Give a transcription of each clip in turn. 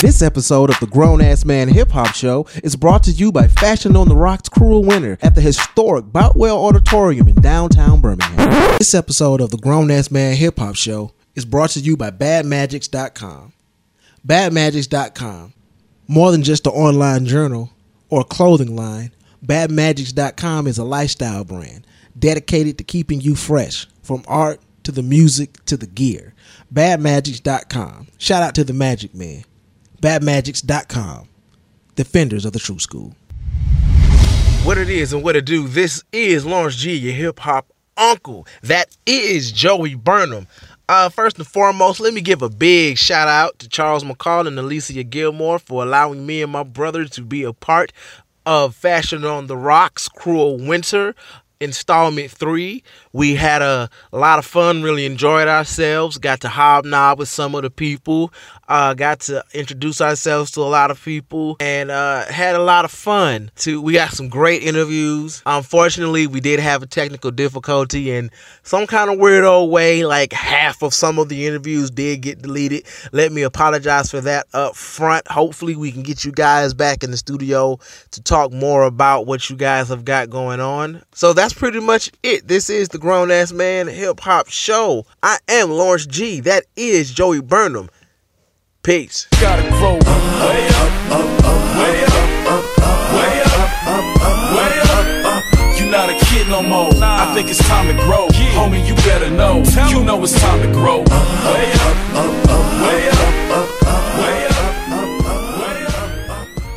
This episode of the Grown Ass Man Hip Hop Show is brought to you by Fashion on the Rocks Cruel Winter at the historic Boutwell Auditorium in downtown Birmingham. This episode of the Grown Ass Man Hip Hop Show is brought to you by BadMagics.com. BadMagics.com. More than just an online journal or clothing line, BadMagics.com is a lifestyle brand dedicated to keeping you fresh from art to the music to the gear. BadMagics.com. Shout out to the Magic Man. BadMagics.com. Defenders of the True School. What it is and what it do. This is Lawrence G, your hip hop uncle. That is Joey Burnham. Uh, first and foremost, let me give a big shout out to Charles McCall and Alicia Gilmore for allowing me and my brother to be a part of Fashion on the Rocks Cruel Winter installment three. We had a, a, lot of fun, really enjoyed ourselves, got to hobnob with some of the people, uh, got to introduce ourselves to a lot of people, and uh, had a lot of fun. To we got some great interviews. Unfortunately, we did have a technical difficulty in some kind of weirdo way. Like half of some of the interviews did get deleted. Let me apologize for that up front. Hopefully, we can get you guys back in the studio to talk more about what you guys have got going on. So that's pretty much it. This is the Grown Ass Man Hip Hop Show. I am Lawrence G. That is Joey Burnham. Peace. Gotta grow way up, way up, way up, way up, way up. You not a kid no more. I think it's time to grow. Homie, you better know. You know it's time to grow. Way up, way up.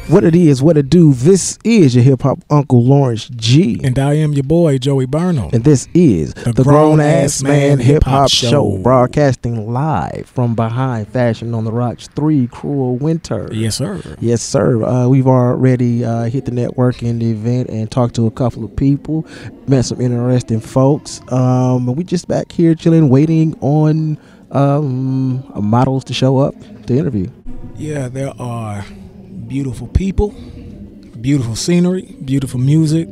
What it is, what it do. This is your hip hop uncle Lawrence G. And I am your boy Joey Burnham. And this is the, the Grown Ass Man, Hip Hop Show. Show, broadcasting live from behind Fashion on the Rocks 3 Cruel Winter. Yes, sir. Yes, sir. Uh, we've already uh, hit the network in the event and talked to a couple of people, met some interesting folks. Um, we just back here chilling, waiting on um, models to show up to interview. Yeah, there are beautiful people, beautiful scenery, beautiful music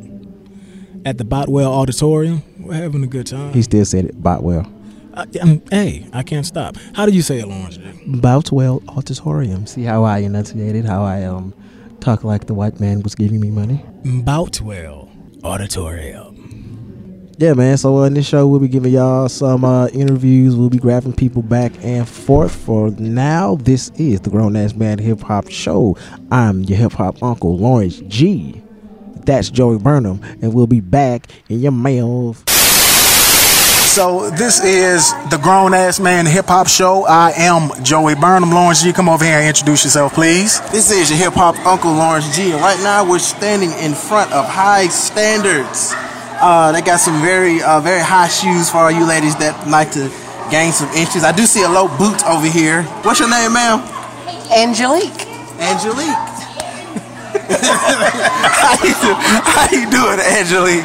at the Botwell Auditorium. We're having a good time. He still said it, Botwell. Uh, um, hey, I can't stop. How do you say it, Lawrence? Boutwell Auditorium. See how I enunciated, how I um talk like the white man was giving me money? Boutwell Auditorium yeah, man. So uh, in this show, we'll be giving y'all some uh, interviews. We'll be grabbing people back and forth. For now, this is the Grown Ass Man Hip Hop Show. I'm your hip hop uncle, Lawrence G. That's Joey Burnham, and we'll be back in your mouth. So this is the Grown Ass Man Hip Hop Show. I am Joey Burnham. Lawrence G, come over here and introduce yourself, please. This is your hip hop uncle, Lawrence G. And right now, we're standing in front of High Standards. Uh, they got some very uh, very high shoes for all you ladies that like to gain some inches. I do see a low boot over here. What's your name, ma'am? Angelique. Angelique. how, you do, how you doing, Angelique?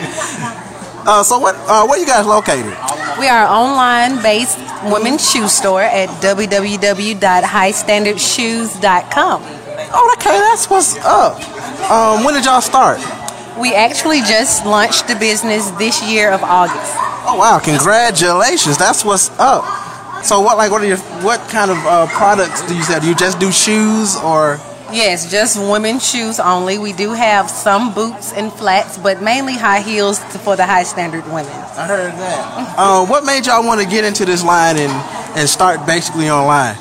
Uh, so what? Uh, where you guys located? We are online based women's shoe store at www.highstandardshoes.com. Oh, okay, that's what's up. Um, when did y'all start? We actually just launched the business this year of August. Oh wow! Congratulations. That's what's up. So what like what are your what kind of uh, products do you sell? Do you just do shoes or? Yes, just women's shoes only. We do have some boots and flats, but mainly high heels for the high standard women. I heard that. uh, what made y'all want to get into this line and and start basically online?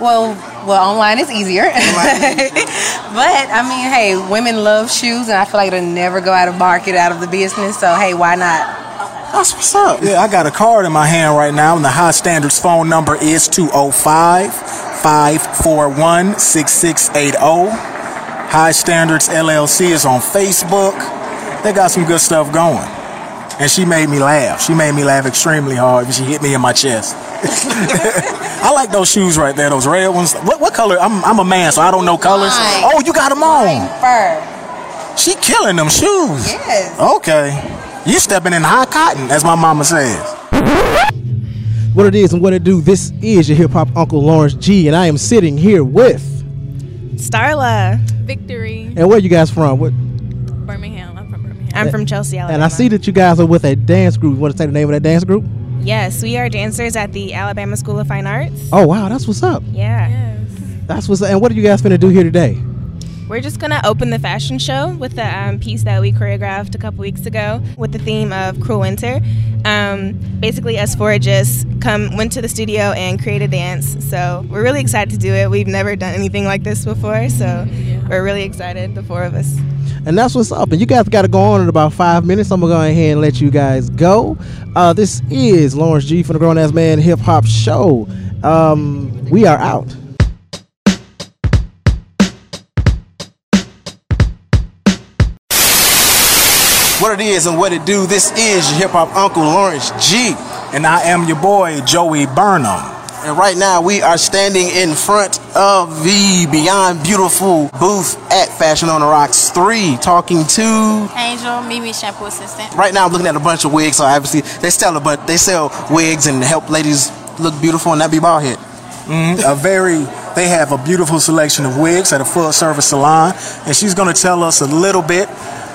Well, well, online is easier. but I mean, hey, women love shoes, and I feel like it'll never go out of market, out of the business. So hey, why not? That's what's up. Yeah, I got a card in my hand right now, and the High Standards phone number is 205 541 6680. High Standards LLC is on Facebook. They got some good stuff going. And she made me laugh. She made me laugh extremely hard. Because she hit me in my chest. I like those shoes right there, those red ones. What what color? I'm I'm a man, so I don't know colors. Oh, you got them on. Fur. She killing them shoes. Yes. Okay. You stepping in high cotton, as my mama says. What it is and what it do. This is your hip hop uncle Lawrence G, and I am sitting here with Starla, Victory. And where you guys from? What? Birmingham. I'm from Birmingham. I'm from Chelsea, Alabama. And I see that you guys are with a dance group. You want to say the name of that dance group? Yes, we are dancers at the Alabama School of Fine Arts. Oh wow, that's what's up. Yeah. Yes. That's what's. Up. And what are you guys gonna do here today? We're just gonna open the fashion show with the um, piece that we choreographed a couple weeks ago with the theme of Cruel Winter. Um, basically, us four just come went to the studio and created a dance. So we're really excited to do it. We've never done anything like this before, so yeah. We're really excited, the four of us. And that's what's up. And you guys got to go on in about five minutes. I'm gonna go ahead and let you guys go. Uh, this is Lawrence G from the Grown Ass Man Hip Hop Show. Um, we are out. What it is and what it do, this is your hip hop uncle Lawrence G. And I am your boy Joey Burnham. And right now we are standing in front of the Beyond Beautiful booth at Fashion on the Rocks 3 talking to Angel, Mimi shampoo assistant. Right now I'm looking at a bunch of wigs, so obviously they sell a but they sell wigs and help ladies look beautiful and not be bald head. Mm-hmm. a very they have a beautiful selection of wigs at a full service salon and she's going to tell us a little bit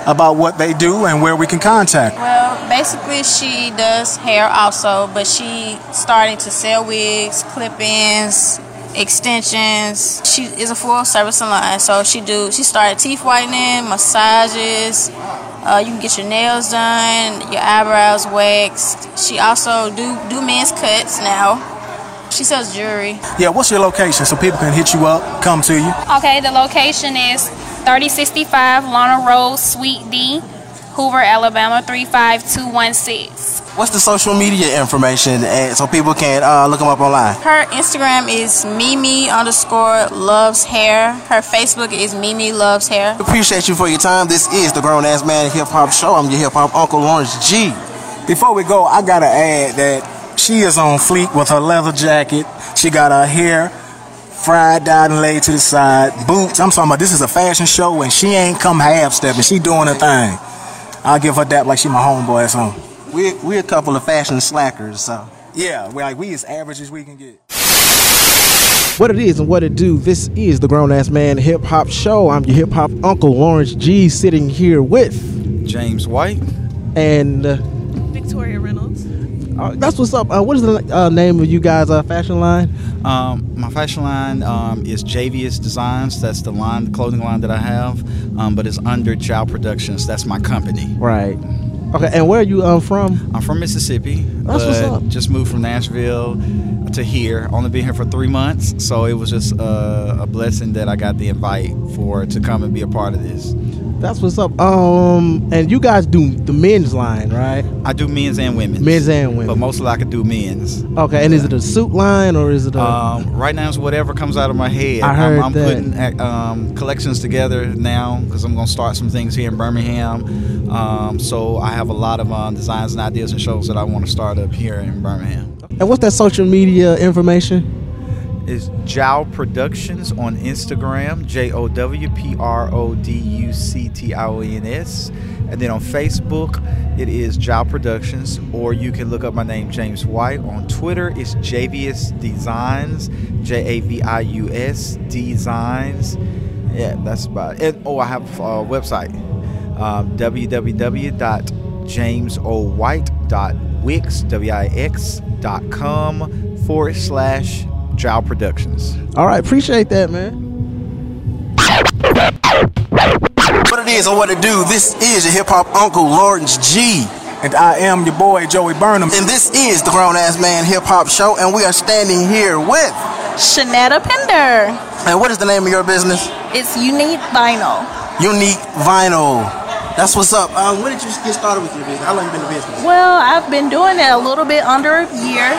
about what they do and where we can contact. Well, basically, she does hair also, but she started to sell wigs, clip-ins, extensions. She is a full service salon, so she do she started teeth whitening, massages. Uh, you can get your nails done, your eyebrows waxed. She also do do men's cuts now. She sells jewelry. Yeah, what's your location so people can hit you up, come to you? Okay, the location is 3065 Lorna Road, Suite D, Hoover, Alabama 35216. What's the social media information so people can uh, look them up online? Her Instagram is Mimi underscore loves hair. Her Facebook is Mimi loves hair. Appreciate you for your time. This is the Grown Ass Man Hip Hop Show. I'm your hip hop uncle Lawrence G. Before we go, I gotta add that she is on fleek with her leather jacket. She got her hair fried, dyed, and laid to the side. Boots. I'm talking about this is a fashion show, and she ain't come half stepping. She doing her thing. I'll give her that like she my homeboy or something. We're, we're a couple of fashion slackers, so. Yeah, we're like, we as average as we can get. What it is and what it do, this is the Grown Ass Man Hip Hop Show. I'm your hip hop uncle, Lawrence G, sitting here with James White and uh, Victoria Reynolds. Uh, that's what's up. Uh, what is the uh, name of you guys' uh, fashion line? Um, my fashion line um, is Javius Designs. That's the line, the clothing line that I have, um, but it's under Jow Productions. That's my company. Right. Okay, and where are you um, from? I'm from Mississippi. That's what's up. Just moved from Nashville to here. Only been here for three months, so it was just uh, a blessing that I got the invite for to come and be a part of this. That's what's up. Um, and you guys do the men's line, right? I do men's and women's. Men's and women. But mostly I could do men's. Okay, and is it a suit line or is it a? Um, right now it's whatever comes out of my head. I heard I'm, I'm that. putting um, collections together now because I'm gonna start some things here in Birmingham. Um, so I have a lot of uh, designs and ideas and shows that I want to start up here in Birmingham. And what's that social media information? is Jow Productions on Instagram, J O W P R O D U C T I O N S. And then on Facebook, it is Jow Productions, or you can look up my name, James White. On Twitter, it's Javius Designs, J A V I U S Designs. Yeah, that's about it. Oh, I have a website, um, www.jamesowhite.wix.com forward slash Jow Productions. All right, appreciate that, man. What it is and what it do, this is your hip hop uncle Lawrence G. And I am your boy Joey Burnham. And this is the Grown Ass Man Hip Hop Show, and we are standing here with Shanetta Pender. And what is the name of your business? It's Unique Vinyl. Unique Vinyl. That's what's up. Um, when did you get started with your business? How long you been in business? Well, I've been doing it a little bit under a year.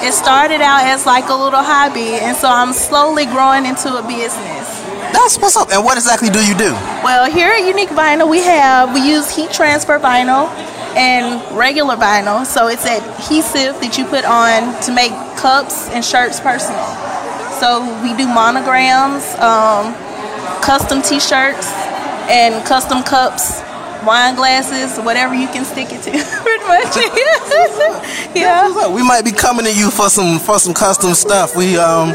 It started out as like a little hobby, and so I'm slowly growing into a business. That's what's up. And what exactly do you do? Well, here at Unique Vinyl, we have we use heat transfer vinyl and regular vinyl. So it's adhesive that you put on to make cups and shirts personal. So we do monograms, um, custom T-shirts, and custom cups wine glasses, whatever you can stick it to, pretty much. yeah. We might be coming to you for some for some custom stuff. We um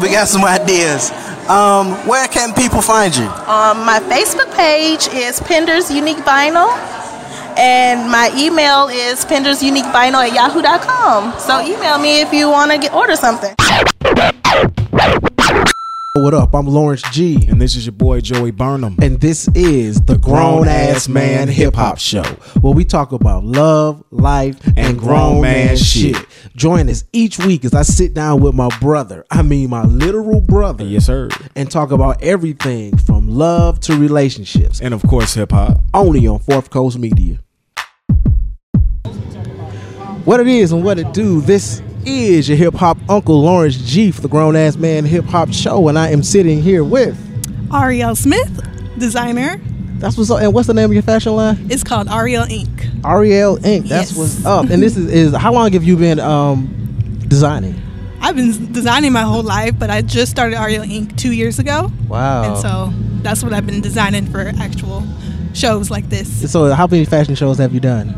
we got some ideas. Um, where can people find you? Um, my Facebook page is Pender's Unique Vinyl, and my email is pendersuniquevinyl at yahoo.com. So email me if you want to get order something. What up? I'm Lawrence G. And this is your boy Joey Burnham. And this is the Grown Ass Man Hip Hop Show, where we talk about love, life, and, grown, man, shit. Join us each week as I sit down with my brother, I mean my literal brother, Yes, sir. and talk about everything from love to relationships. And of course, hip hop. only on Fourth Coast Media. What it is and what it do, this is your hip hop uncle Lawrence G for the Grown Ass Man Hip Hop Show, and I am sitting here with Ariel Smith, designer. that's what's up. And what's the name of your fashion line? It's called Ariel Inc. Ariel Inc. That's Yes. what's up. And this is, is how long have you been um designing? I've been designing my whole life, but I just started Ariel Inc. two years ago. Wow. And so that's what I've been designing for actual shows like this. So how many fashion shows have you done?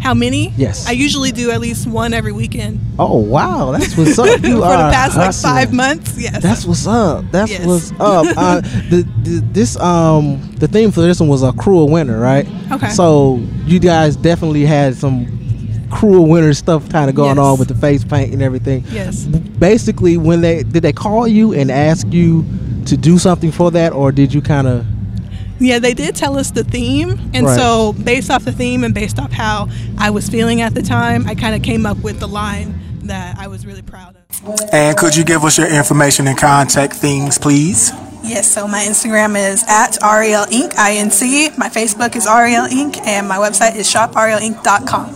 How many? Yes. I usually do at least one every weekend. Oh wow, that's what's up. for You the are past like five months. Yes. That's what's up. That's Yes. what's up. Uh, the, the this um the theme for this one was a cruel winter, right? Okay. So you guys definitely had some cruel winter stuff kind of going Yes. on with the face paint and everything. yes. Basically, when they did they call you and ask you to do something for that, or did you kind of? Yeah, they did tell us the theme. And Right. so, based off the theme and based off how I was feeling at the time, I kind of came up with the line that I was really proud of. And could you give us your information and contact things, please? Yes, so my Instagram is at Ariel Inc. INC. My Facebook is Ariel Inc. And my website is shoparielinc.com.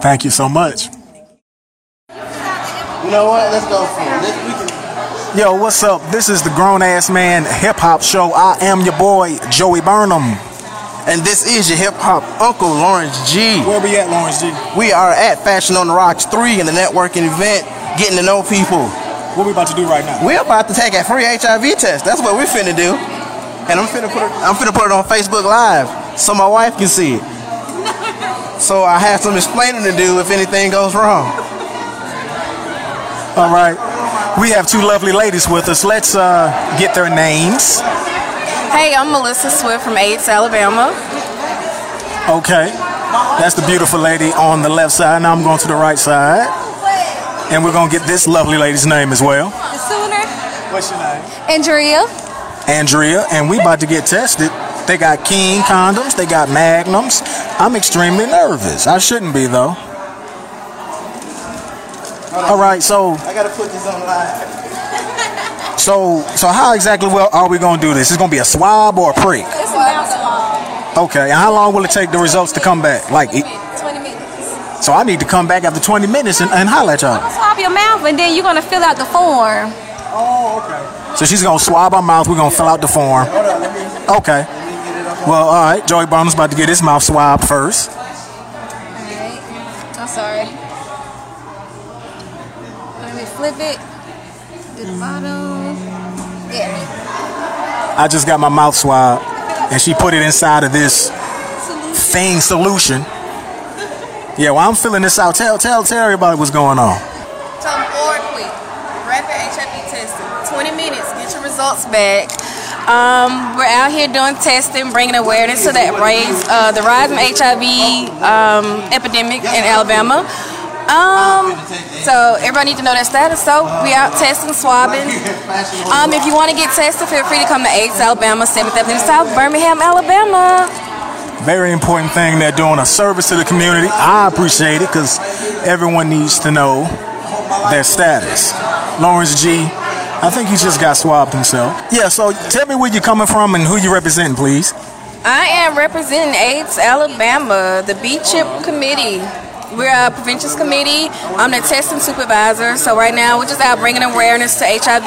Thank you so much. You know what? Let's go for it. We Yo, what's up? This is the Grown Ass Man Hip Hop Show. I am your boy, Joey Burnham. and this is your hip hop uncle Lawrence G. Where we at, Lawrence G? We are at Fashion on the Rocks 3 in the networking event, getting to know people. What we about to do right now? We're about to take a free HIV test. That's what we're finna do. And I'm finna put it, I'm finna put it on Facebook Live so my wife can see it. So I have some explaining to do if anything goes wrong. All right. We have two lovely ladies with us. Let's uh, get their names. Hey, I'm Melissa Swift from AIDS, Alabama. Okay. That's the beautiful lady on the left side. Now I'm going to the right side. And we're going to get this lovely lady's name as well. Sooner. What's your name? Andrea. Andrea. And we about to get tested. They got King condoms. They got Magnums. I'm extremely nervous. I shouldn't be, though. All right, so I gotta put this on live. so so how exactly well are we gonna do this? Is it gonna be a swab or a prick? It's a mouth swab. Okay, and how long will it take the results to come back? Like, it- 20 minutes. so I need to come back after 20 minutes and, and holler at y'all. Swab your mouth and then you're going to fill out the form. Oh, okay. So she's gonna swab our mouth. We're gonna fill out the form. Okay. Well, all right. Joey Burnham's about to get his mouth swabbed first. Alright. I'm sorry. Flip it to the bottom. Yeah. I just got my mouth swabbed, and she put it inside of this thing solution. Yeah, well, I'm filling this out. Tell, tell, tell everybody what's going on. Something forward quick. Rapid HIV testing. 20 minutes. Get your results back. Um, we're out here doing testing, bringing awareness to that raise, uh, the rise in HIV um, epidemic in Alabama. Um, so everybody need to know their status. So we out testing, swabbing. Um, if you want to get tested, feel free to come to AIDS Alabama, 7th Avenue South, Birmingham, Alabama. Very important thing they're doing a service to the community. I appreciate it because everyone needs to know their status. Lawrence G. I think he just got swabbed himself. Yeah, so tell me where you're coming from and who you representing, please. I am representing AIDS Alabama, the B CHIP committee. We're a prevention committee. I'm the testing supervisor. So right now we're just out bringing awareness to HIV,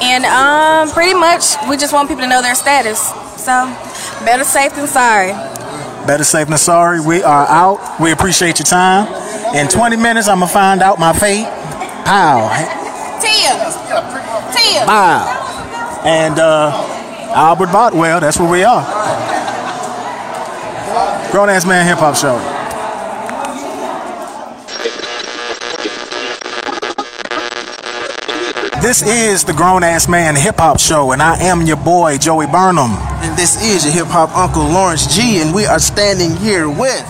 and um, pretty much we just want people to know their status. So better safe than sorry. Better safe than sorry. We are out. We appreciate your time. In 20 minutes, I'm going to find out my fate. Pow. Tia, Tia. Pow. And uh, Albert Botwell, that's where we are. Grown Ass Man Hip Hop Show. This is the Grown Ass Man Hip Hop Show, and I am your boy, Joey Burnham. And this is your hip hop uncle Lawrence G, and we are standing here with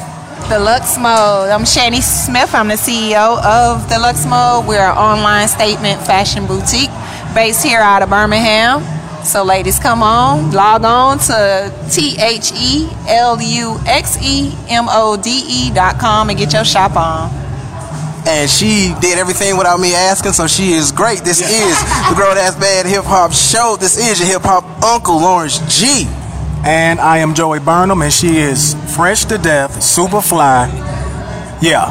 The Luxe Mode. I'm Shani Smith. I'm the CEO of The Luxe Mode. We're an online statement fashion boutique based here out of Birmingham. So, ladies, come on, log on to T H E L U X E M O D E dot com and get your shop on. And she did everything without me asking, so she is great. This is the Grown Ass Bad Hip Hop Show. This is your hip hop uncle, Lawrence G. And I am Joey Burnham, and she is fresh to death, super fly. Yeah.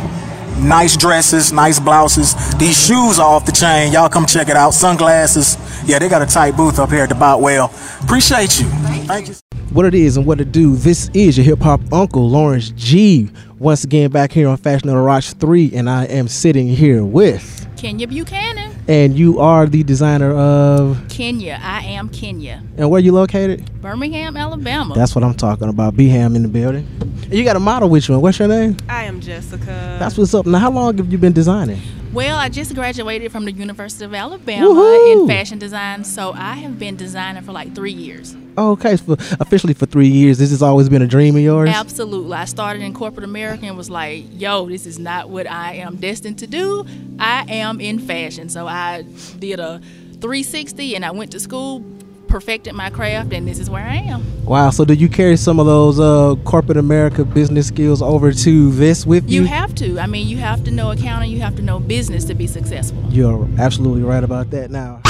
Nice dresses, nice blouses. These shoes are off the chain. Y'all come check it out. Sunglasses. Yeah, they got a tight booth up here at the Boutwell. Appreciate you. Thank you. What it is and what it do. This is your hip hop uncle, Lawrence G. Once again, back here on Fashion on the Rocks 3, and I am sitting here with. Kenya Buchanan. And you are the designer of. Kenya. I am Kenya. And where are you located? Birmingham, Alabama. That's what I'm talking about. Beham in the building. And you got a model with you. What's your name? I am Jessica. That's what's up. Now, how long have you been designing? Well, I just graduated from the University of Alabama Woohoo! in fashion design, so I have been designing for like three years. Okay, for officially for three years. This has always been a dream of yours. Absolutely. I started in corporate America and was like, yo, this is not what I am destined to do. I am in fashion. So I did a 360 and I went to school, perfected my craft, and this is where I am. Wow. So, did you carry some of those uh, corporate America business skills over to this with you? You have to. I mean, you have to know accounting, you have to know business to be successful. You're absolutely right about that. Now,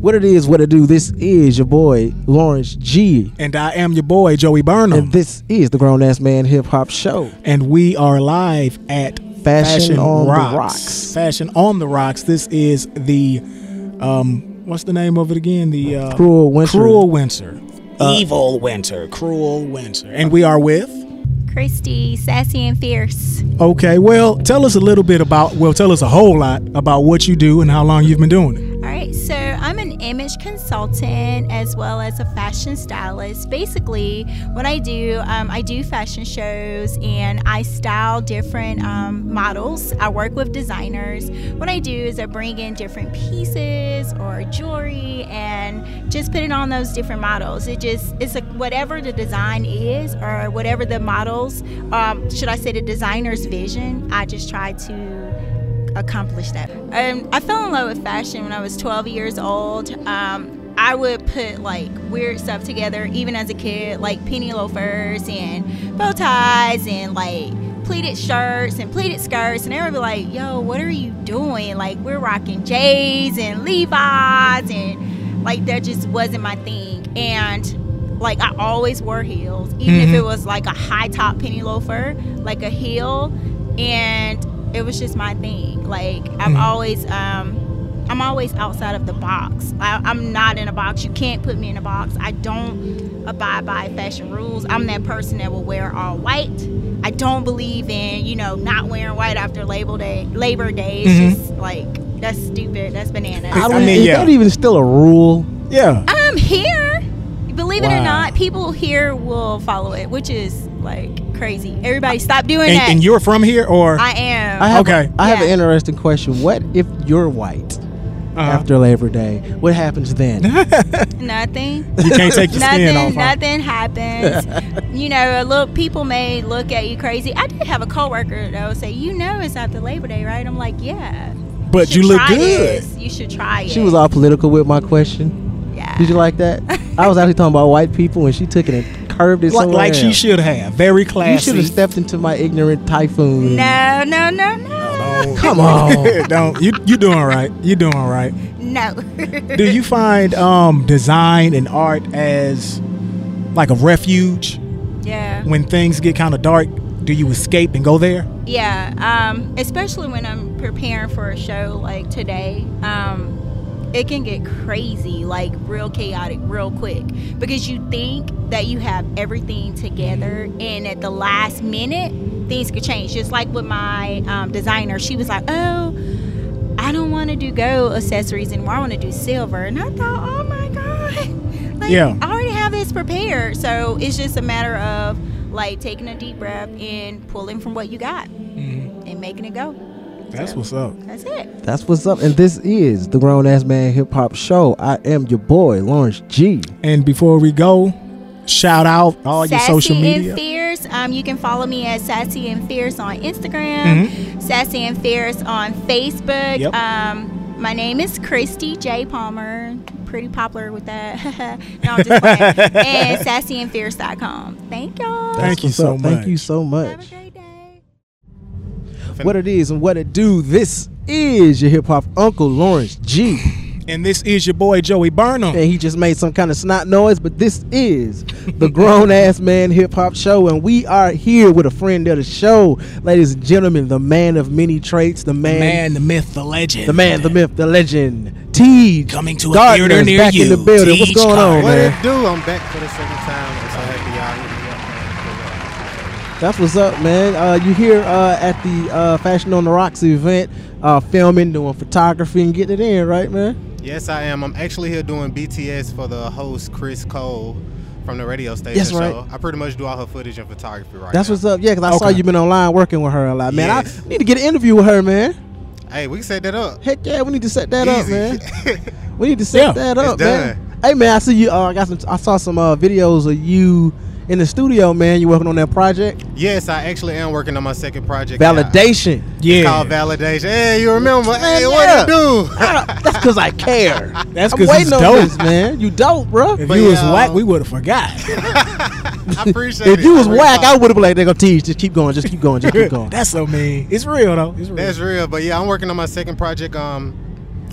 what it is, what it do. This is your boy Lawrence G, And I am your boy, Joey Burnham. and this is the Grown Ass Man Hip Hop Show. and we are live at Fashion on the Rocks. Fashion on the Rocks. This is the um what's the name of it again? The uh, Cruel Winter. Cruel Winter. Uh, Evil Winter. Cruel Winter. And we are with Christy, sassy and fierce. Okay, well, tell us a little bit about well, tell us a whole lot about what you do and how long you've been doing it. All right, so I'm an image consultant as well as a fashion stylist. Basically, what I do, um, I do fashion shows and I style different um, models. I work with designers. What I do is I bring in different pieces or jewelry and just put it on those different models. It just it's a, whatever the design is or whatever the models, um, should I say the designer's vision. I just try to accomplish that. Um, I fell in love with fashion when I was 12 years old. Um, I would put like weird stuff together, even as a kid, like penny loafers and bow ties and like pleated shirts and pleated skirts. And everyone would be like, yo, what are you doing? Like, we're rocking J's and Levi's, and like, that just wasn't my thing. And like, I always wore heels, even if it was like a high top penny loafer, like a heel. And it was just my thing. Like I'm mm-hmm. always um I'm always outside of the box. I, I'm not in a box. You can't put me in a box. I don't abide by fashion rules. I'm that person that will wear all white. I don't believe in you know not wearing white after Labor Day. Labor Day is mm-hmm. just like that's stupid. That's bananas. I, I mean, is yeah. that even still a rule? Yeah. I'm here. Believe it or not, people here will follow it, which is like crazy. Everybody stop doing And, that. and you're from here or I am. I have Okay. I have an interesting question. What if you're white Uh-huh. after Labor Day? What happens then? Nothing. you can't take your nothing, skin off. huh? nothing happens. you know, look, people may look at you crazy. I did have a coworker that would say, "You know, it's after Labor Day, right?" I'm like, "Yeah." But should you look good. this. You should try it. She was all political with my question. Yeah. Did you like that? I was actually talking about white people, and she took it and curved it Like, somewhere like she else. should have. Very classy. You should have stepped into my ignorant typhoon. No, no, no, no, Come on. Don't you you doing right. You doing right. no. Do you find um design and art as like a refuge yeah. when things get kind of dark? Do you escape and go there? Yeah, um, especially when I'm preparing for a show like today. Um, it can get crazy, like real chaotic, real quick, because you think that you have everything together, and at the last minute, things could change. Just like with my um, designer, she was like, "Oh, I don't want to do gold accessories anymore. I want to do silver," and I thought, "Oh my god!" Like, Yeah. I already have this prepared, so it's just a matter of like taking a deep breath and pulling from what you got and making it go. That's what's up. That's it. That's what's up. And this is the Grown Ass Man Hip Hop Show. I am your boy, Lawrence G. And before we go, shout out all your social media. and Fierce. Um, you can follow me at Sassy and Fierce on Instagram, Sassy and Fierce on Facebook. Yep. Um, My name is Christy J. Palmer. Pretty popular with that. no, I'm just playing. and sassyandfierce.com. Thank y'all. Thank you so up. Thank you much. so much. What it is and what it do. This is your hip hop uncle Lawrence G. And this is your boy Joey Burnham. And he just made some kind of snot noise, but this is the grown ass man hip hop show, and we are here with a friend of the show, ladies and gentlemen, the man of many traits, the The man, man, the myth, the legend. the man, the myth, the legend, T. Coming to a Gardner's theater near back you. in the building. What's Teach going on, Gardner. What man? it do? I'm back for the second time. I'm so happy y'all hit me up, man. That's what's up, man. Uh, you here uh, at the uh, Fashion on the Rocks event, uh, filming, doing photography, and getting it in, right, man? Yes, I am. I'm actually here doing BTS for the host Chris Cole from the radio station Yes, right. show. I pretty much do all her footage and photography right That's now. what's up. Yeah, because I saw Okay. you been online working with her a lot, man. Yes. I need to get an interview with her, man. Hey, we can set that up. Heck yeah, we need to set that up, man. We need to set Yeah, that it's up, man. Hey, man, I see you. Uh, I got some. I saw some uh, videos of you in the studio, man. You working on that project? yes, I actually am working on my second project. Validation. Yeah. It's called validation. Hey, you remember? Man, hey, yeah. what it do? That's because I care. That's I'm 'cause waiting on dope. this, man. You dope, bro. If But you was yeah, whack, um, we would have forgot. I appreciate If it. If you was I whack, I would have been like, they're gonna tease. Just keep going. Just keep going. Just keep going. That's so mean. It's real though. It's real. That's real. But yeah, I'm working on my second project. Um,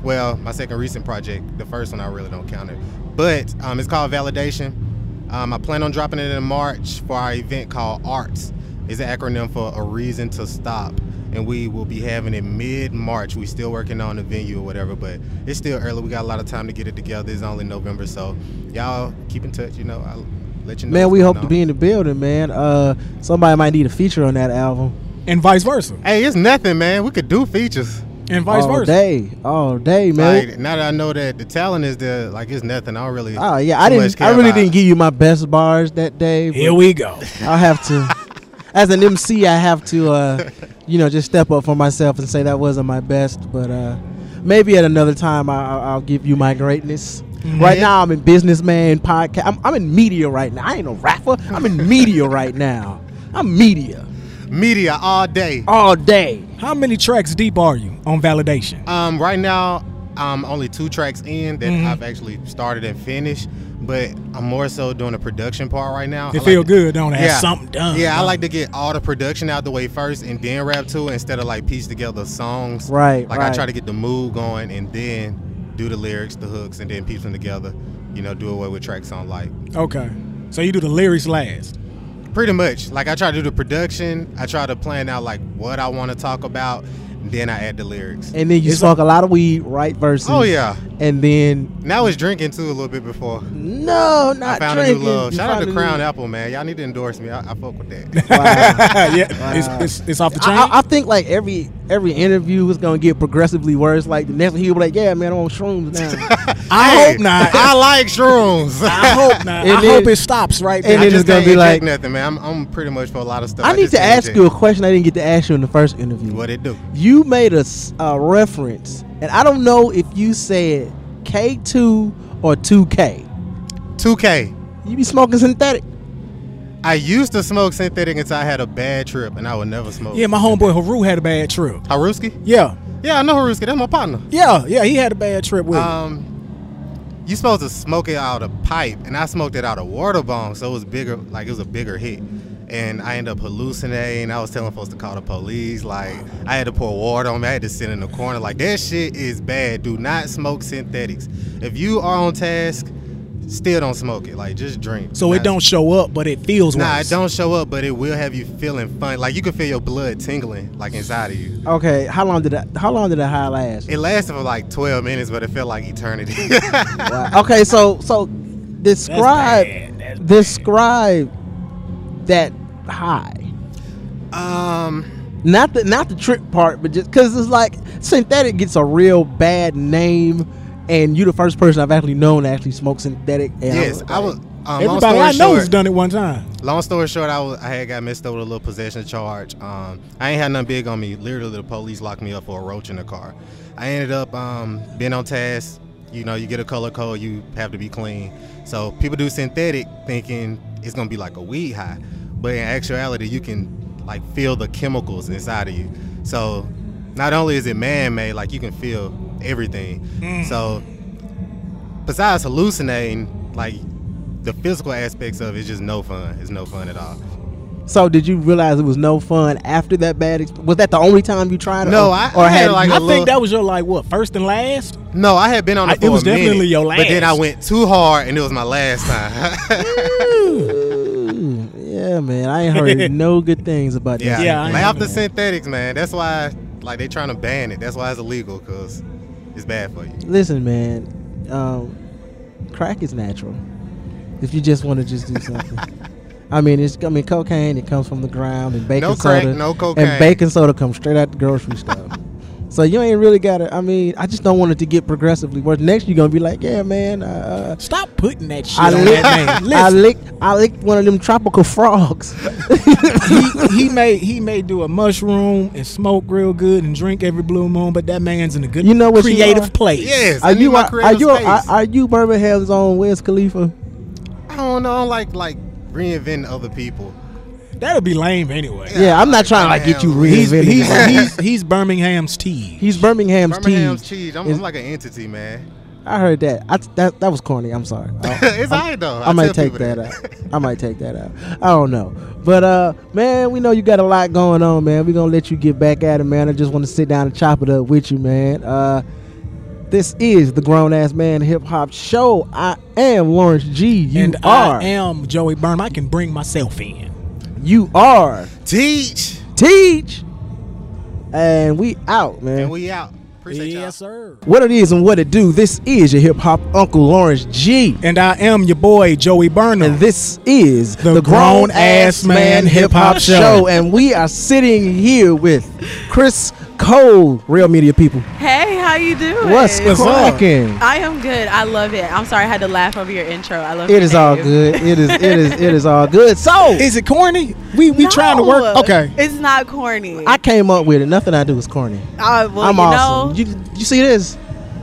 well, my second recent project. The first one I really don't count it, but um, it's called Validation. Um, I plan on dropping it in March for our event called ARTS. It's an acronym for A Reason to Stop, and we will be having it mid-March. We still working on the venue or whatever, but it's still early. We got a lot of time to get it together. It's only November, so y'all keep in touch. You know, I'll let you know. Man, we going hope to be in the building, man. Uh, somebody might need a feature on that album. and vice versa. Hey, it's nothing, man. We could do features. And vice all versa. day, all day, man. Like now that I know that the talent is there, like it's nothing. I don't really. Oh yeah, I didn't. I really about- didn't give you my best bars that day. Here we go. I'll have to, as an MC, I have to, uh, you know, just step up for myself and say that wasn't my best. But uh, maybe at another time, I, I'll, I'll give you my greatness. Right now, I'm in businessman podcast. I'm, I'm in media right now. I ain't no rapper. I'm in media right now. I'm media media all day. all day. How many tracks deep are you on validation? Um, right now, I'm only two tracks in that Mhm. I've actually started and finished, but I'm more so doing the production part right now. It I feel like good, don't it? Have something done. Yeah, I like to get all the production out the way first and then rap to it instead of like piece together songs. Right, Like I try to get the mood going and then do the lyrics, the hooks, and then piece them together. You know, do away with tracks on like Okay. So you do the lyrics last. Pretty much. Like I try to do the production. I try to plan out like what I want to talk about. Then I add the lyrics. And then you It's smoke a lot of weed, right? Versus. Oh yeah. And then Now it's drinking too a little bit before. no, not I found drinking. a new love. You Shout out to Crown new- Apple, man. Y'all need to endorse me. I, I fuck with that. Wow. yeah, it's, it's, it's off the chain. I, I- I think like every every interview is gonna get progressively worse. Like the next one he'll be like, "Yeah, man, I'm on shrooms now." I Hey, hope not. I like shrooms. I hope not. And I then- hope it stops right and there. I then just it's gonna be like- nothing, man. I'm, I'm pretty much for a lot of stuff. I need to ask inject. you a question I didn't get to ask you in the first interview. What it do? You made a reference, and I don't know if you said K2 or 2K. 2K. You be smoking synthetic. I used to smoke synthetic until I had a bad trip, and I would never smoke. yeah, my homeboy Haru had a bad trip. Haruski? Yeah, Yeah, I know Haruski. That's my partner. yeah, yeah. He had a bad trip with. Um, you supposed to smoke it out of pipe, and I smoked it out of water bomb, so it was bigger, like it was a bigger hit. And I ended up hallucinating. I was telling folks to call the police. Like I had to pour water on me. I had to sit in the corner. Like that shit is bad. Do not smoke synthetics. If you are on task, still don't smoke it. Like just drink. so it don't show up, but it feels Nah, worse. it don't show up, but it will have you feeling fun. Like you can feel your blood tingling, like inside of you. Okay, how long did that? How long did that high last? It lasted for like 12 minutes, but it felt like eternity. Wow. Okay, so so describe bad. That's bad. describe that high. um. Not the not the trip part, but just because it's like synthetic gets a real bad name, and you the first person I've actually known to actually smoke synthetic. And Yes, was I was. Um, Everybody long I story know short, has done it one time. Long story short, I, was, I had got messed up with a little possession charge. Um, I ain't had nothing big on me. Literally, the police locked me up for a roach in the car. I ended up um, being on task. You know, you get a color code, you have to be clean. So people do synthetic thinking it's gonna be like a weed high, but in actuality, you can like feel the chemicals inside of you. So not only is it man-made, like you can feel everything. Mm. So besides hallucinating, like the physical aspects of it is just no fun. It's no fun at all. So did you realize it was no fun after that bad? Ex- was that the only time you tried it? No, or, I- or I had had like you- a I little- think that was your like what first and last. No, I had been on I- it it was a minute, definitely your last But then I went too hard, and it was my last time. Ooh, yeah, man. I ain't heard no good things about yeah, that. Yeah, I lay off the synthetics, man. That's why, like, they trying to ban it. That's why it's illegal, cause it's bad for you. Listen, man. Um, crack is natural. If you just want to just do something. I mean, it's. I mean, cocaine. It comes from the ground, and baking No crack, soda. no cocaine. And baking soda comes straight out the grocery store. So you ain't really got to. I mean, I just don't want it to get progressively worse. Next, you're gonna be like, yeah, man. Uh, Stop putting that shit I on licked, that man. I Listen, licked, I licked one of them tropical frogs. he, he may he may do a mushroom and smoke real good and drink every blue moon, but that man's in a good You know what you creative are? place. Yes, Are I need you my are, are creative you are, space. are you Birmingham's own Wiz Khalifa? I don't know, I don't like like reinventing other people. That'll be lame anyway. Yeah, I'm not trying to like get you He's reinvented. he's, man. he's he's Birmingham's tea. He's Birmingham's, Birmingham's Teej. cheese. I'm, Is- I'm like an entity, man. I heard that. I, that that was corny. I'm sorry. I, it's alright though. I might tell take people that out. I might take that out. I don't know. But uh man, we know you got a lot going on, man. We're gonna let you get back at it, man. I just want to sit down and chop it up with you, man. Uh this is the grown ass man hip hop show. I am Lawrence G. You and are. I am Joey Burnham. I can bring myself in. you are. Teach. Teach. And we out, man. And we out. Appreciate y'all. Yes, sir. what it is and what it do. This is your hip hop uncle Lawrence G. And I am your boy Joey Burnham. And this is The the, Grown Grown Ass Ass Man Man Hip Hip Hop Hop Show. Show. And we are sitting here with Chris Cole, Real Media People. Hey, how you doing? What's What's up? cracking? I am good. I love it. I'm sorry I had to laugh over your intro. I love It your is all good. It is. It is. It is all good. So Is it corny? We we trying to work. Okay. It's not corny. I came up with it. Nothing I do is corny. Uh, well, I'm you awesome. know, you you see this?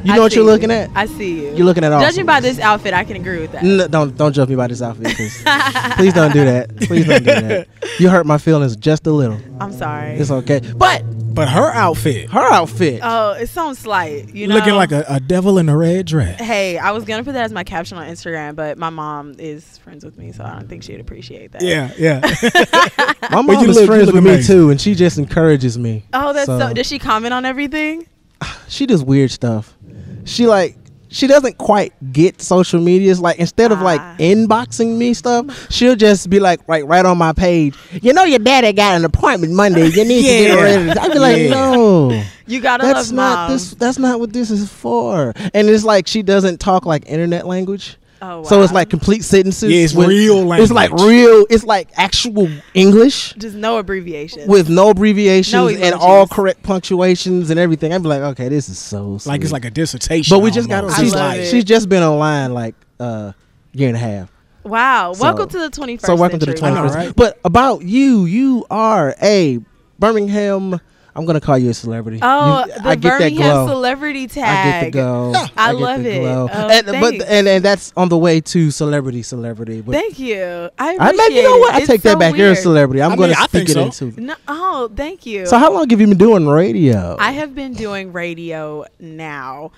You I know what you're you. looking at? I see you. You're looking at all. Judging by this outfit, I can agree with that. N- don't don't judge me by this outfit, 'cause- please don't do that. Please don't do that. You hurt my feelings just a little. I'm sorry. It's okay. But But her outfit her outfit. Oh, it sounds slight. You know, looking like a, a devil in a red dress. Hey, I was gonna put that as my caption on Instagram, but my mom is friends with me, so I don't think she'd appreciate that. Yeah, yeah. My But mom you is look- friends look with me too, and she just encourages me. Oh, that's so. So- Does she comment on everything? She does weird stuff. She like she doesn't quite get social medias. Like instead of like Ah. inboxing me stuff, she'll just be like like right on my page. You know your daddy got an appointment Monday. You need to Yeah. get ready. I'd be like, Yeah. no. You gotta That's love not mom. this. That's not what this is for. And it's like she doesn't talk like internet language. Oh, So it's like complete sentences. Yeah, it's with- real It's like real. It's like actual English Just no abbreviations. with no abbreviations No and all correct punctuations and everything. I'd be like, okay, this is so Like it's like a dissertation. But we just got. almost. I She's, love it. she's just been online like uh year and a half. wow. So- welcome to the 21st. so welcome to the century. I know, 21st. right? But about you, you are a Birmingham. I'm gonna call you a celebrity. Oh, You- the I get that glow. celebrity tag. I get the go. I get love it. glow. Oh, and, but and and that's on the way to celebrity, celebrity. But Thank you. I I appreciate maybe you know what? I It's take that so back. You're a celebrity. I'm I gonna mean, I speak think it so. into. No, oh, thank you. So how long have you been doing radio? I have been doing radio now.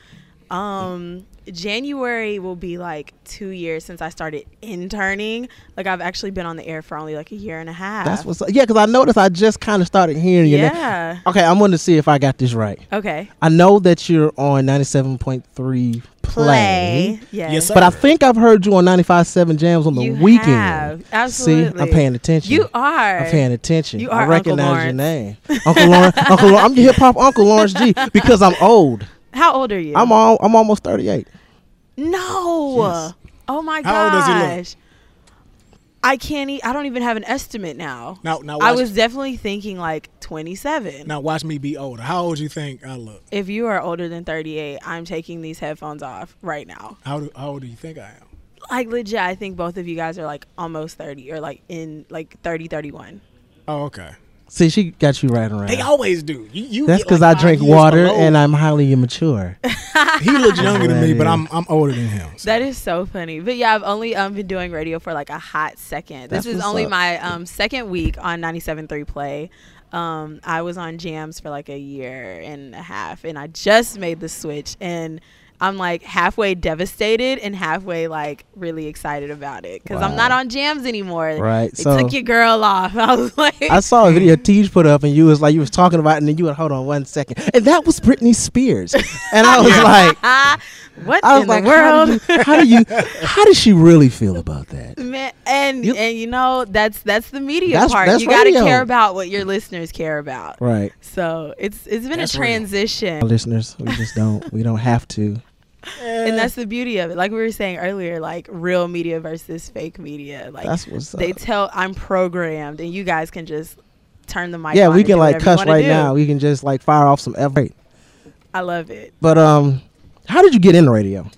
Um, January will be like two years since I started interning. Like I've actually been on the air for only like a year and a half. That's what's yeah. Because I noticed I just kind of started hearing you. Yeah. Okay, I'm going to see if I got this right. Okay. I know that you're on 97.3 play. Yes. Yes, sir. But I think I've heard you on 95.7 Jams on the You weekend. have. Absolutely. See, I'm paying attention. You are. I'm paying attention. You I are Uncle recognize your Lawrence. name, Uncle Lawrence. Uncle Lawrence. I'm your hip hop Uncle Lawrence G because I'm old. How old are you? I'm all. I'm almost 38. No. Yes. Oh my gosh. How old does he look? I can't. E- I don't even have an estimate now. Now, now I watch, was definitely thinking like 27. now watch me be older. How old do you think I look? If you are older than 38, I'm taking these headphones off right now. How, do, how old do you think I am? Like legit, I think both of you guys are like almost 30 or like in like 30, 31. Oh, okay. See, she got you right around. They always do. You, you That's because like, I drink water below. and I'm highly immature. he looks younger than me, but I'm I'm older than him. so. That is so funny. But yeah, I've only um, been doing radio for like a hot second. This That's is only up. my um, second week on 97.3 Play. Um, I was on jams for like a year and a half, and I just made the switch, and I'm like halfway devastated and halfway like really excited about it because I'm not on jams anymore. Right, They so- took your girl off. I was like, I saw a video Tej put up, and you was like, you was talking about, it, and then you went, hold on one second, and that was Britney Spears, and I was like, what I was in like, the how world? do you, how do you, how does she really feel about that? Man, and and you know that's that's the media That's- part. that's you got to care about what your listeners care about. Right. So it's it's been That's a real. transition, Listeners, we just don't, we don't have to. And that's the beauty of it. Like we were saying earlier, like real media versus fake media. Like That's what's they up. tell I'm programmed, and you guys can just turn the mic. yeah, on we can like cuss right do. now. We can just like fire off some I love it. But um, how did you get in radio?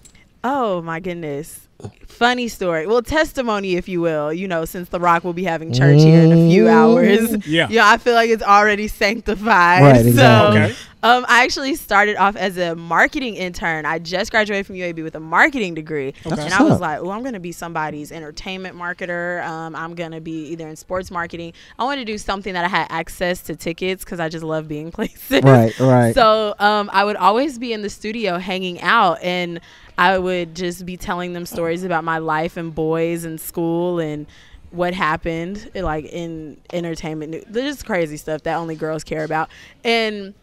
Oh my goodness. Funny story. Well, testimony, if you will. You know, since The Rock will be having church here in a few Mm. hours. Yeah. Yeah, I feel like it's already sanctified. Right, So. Okay. Um, I actually started off as a marketing intern. I just graduated from UAB with a marketing degree. That's And I was like, oh, I'm going to be somebody's entertainment marketer. Um, I'm going to be either in sports marketing. I wanted to do something that I had access to tickets because I just love being places. Right, right. So um, I would always be in the studio hanging out, and I would just be telling them stories about my life and boys and school and what happened, like in entertainment. just crazy stuff that only girls care about. And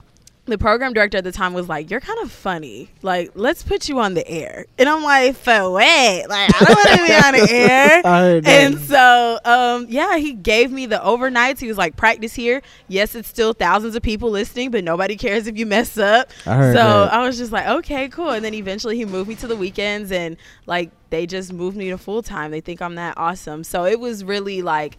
the program director at the time was like, "You're kind of funny. Like, let's put you on the air." And I'm like, "For what? Like, I don't want to be on the air." I heard that. and so, um, yeah, he gave me the overnights. He was like, "Practice here. Yes, it's still thousands of people listening, but nobody cares if you mess up." I so that. I was just like, "Okay, cool." And then eventually, he moved me to the weekends, and like they just moved me to full time. They think I'm that awesome. So it was really like.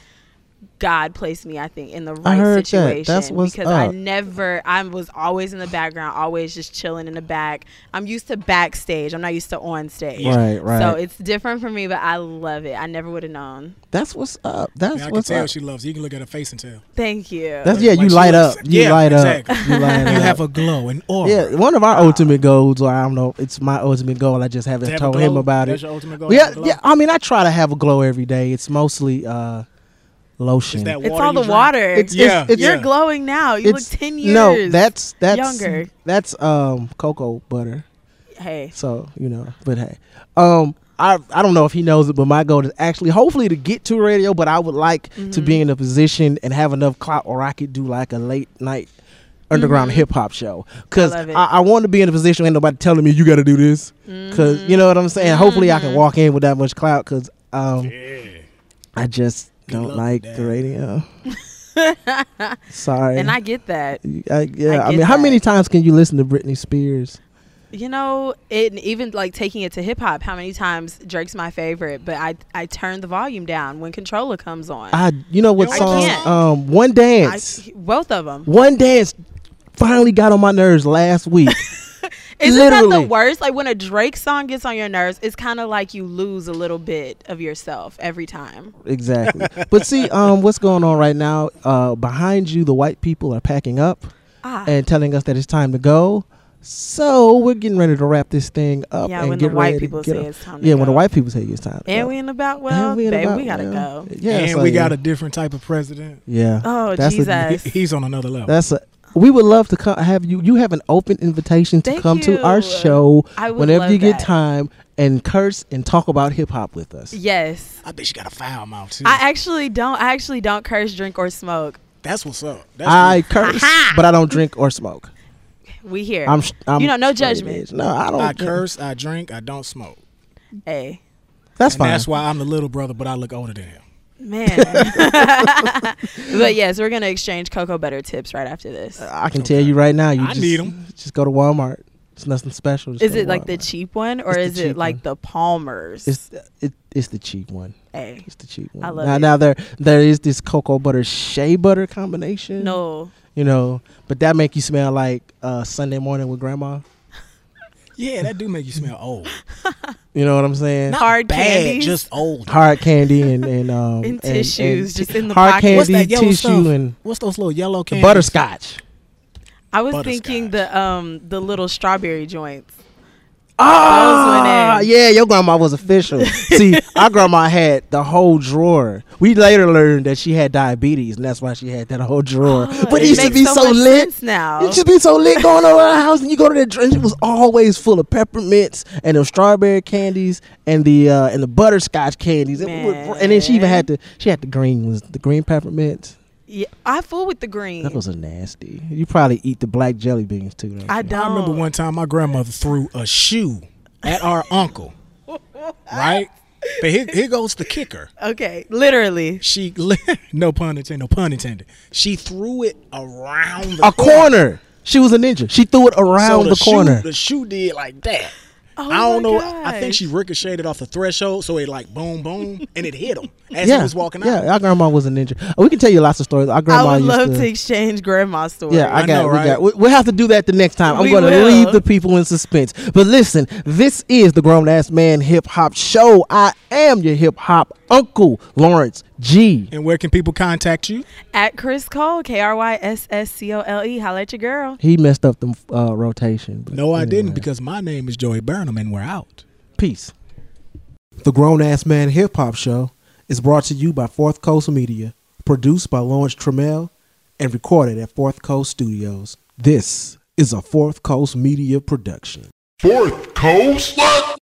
God placed me, I think, in the right heard that. situation That's what's because I never, I was always in the background, always just chilling in the back. I'm used to backstage. I'm not used to on stage. Right, right. So it's different for me, but I love it. I never would have known. That's what's up. That's Yeah, I can what's tell up. she loves. it. You can look at her face and tell. Thank you. That's yeah. You Like she light up. You yeah, light exactly. up. You light You have a glow, and aura. Yeah, one of our ultimate goals, or I don't know, it's my ultimate goal. I just haven't have told him about That's it. your ultimate goal, Yeah, to have a glow? yeah. I mean, I try to have a glow every day. It's mostly uh, lotion. that It's all the drink? water. It's- Yeah, it's- it's- You're yeah. glowing now. You It's- look 10 years No, that's that's younger. That's um cocoa butter. Hey. So you know, but hey, um, I I don't know if he knows it, but my goal is actually hopefully to get to radio. But I would like to Mm-hmm. be in a position and have enough clout or I could do like a late night underground hip hop show. Cause Mm-hmm. love it. I, I, want to be in a position where ain't nobody telling me you got to do this. Cause you know what I'm saying. Hopefully I can Mm-hmm. walk in with that much clout. Cause um, I just don't like the radio. Sorry. And I get that. I, yeah, I, get mean, how many times can you listen to Britney Spears? You know, it even like taking it to hip hop. How many times Drake's my favorite, but I I turn the volume down when Controlla comes on. I, you know what I song? can't. Um, One I- Dance. both of them. One Dance finally got on my nerves last week. Isn't that the worst? Like when a Drake song gets on your nerves, it's kind of like you lose a little bit of yourself every time. exactly. But see, um, what's going on right now? Uh, behind you, the white people are packing up Ah. and telling us that it's time to go. So we're getting ready to wrap this thing up. Yeah, and when the get white ready people say up. it's time to Yeah, when the white people say it's time. to And go. we in about And well, we in baby, about we gotta well. go. Yeah, and so we yeah. got a different type of president. Yeah. Oh That's a- Jesus! He- he's on another level. That's a. We would love to come, have you. You have an open invitation to Thank come to our show whenever love you get that. time and curse and talk about hip hop with us. yes, I bet you got a foul mouth too. I actually don't. I actually don't curse, drink, or smoke. That's what's up. That's I good. curse, but I don't drink or smoke. We here. I'm, I'm you know, no judgment. edge. No, I don't. I curse. I drink. I don't smoke. Hey, That's and fine. That's why I'm the little brother, but I look older than him. Man. but yes, we're gonna exchange cocoa butter tips right after this. I can tell you right now. You I just, need 'em. Just go to Walmart. It's nothing special. Just Is it like the cheap one or It's is it like one. the Palmer's? It's it, it's the cheap one. hey, It's the cheap one. I love now, it. now there there is this cocoa butter shea butter combination. no. you know, but that make you smell like uh, Sunday morning with grandma. Yeah, that do make you smell old. You know what I'm saying? Not Hard bad, candies? just old. hard candy and and um And tissues just in the hard pocket. What's candy that yellow tissue stuff? and What's those little yellow the candies? butterscotch. I was Butterscotch. thinking the um the little strawberry joints. Ah, yeah, your grandma was official. See, our grandma had the whole drawer. We later learned that she had diabetes, and that's why she had that whole drawer. Oh, but it used to be so so, lit. now. It used to be so lit going around the house, and you go to the drawer, it was always full of peppermints and the strawberry candies and the uh, and the butterscotch candies. Would- and then she even had the she had the green was the green peppermints. Yeah, I fool with the green. That was a nasty. You probably eat the black jelly beans too. Though. I don't. I remember one time my grandmother threw a shoe at our uncle. Right? But here, here goes the kicker. Okay, literally. She no pun intended, no pun intended. She threw it around the a corner. She was a ninja. She threw it around So the, shoe- corner. the shoe did like that. Oh I don't my know. I think she ricocheted off the threshold, so it like boom, boom, and it hit him as yeah, he was walking out. yeah. Our grandma was a ninja. Oh, we can tell you lots of stories. Our I would used love to. to exchange grandma stories. yeah, I, I got. know, We got. We, we'll have to do that the next time. I'm going to leave the people in suspense. But listen, this is the Grown Ass Man Hip Hop Show. I am your hip hop uncle, Lawrence G. And where can people contact you? At Kryss Cole, K R Y S S C O L E. Holla at your girl. He messed up the uh, rotation. but No, I didn't because my name is Joey Burnham, and we're out. Peace. The Grown Ass Man Hip Hop Show is brought to you by Fourth Coast Media, produced by Lawrence Trammell, and recorded at Fourth Coast Studios. This is a Fourth Coast Media production. Fourth Coast? What?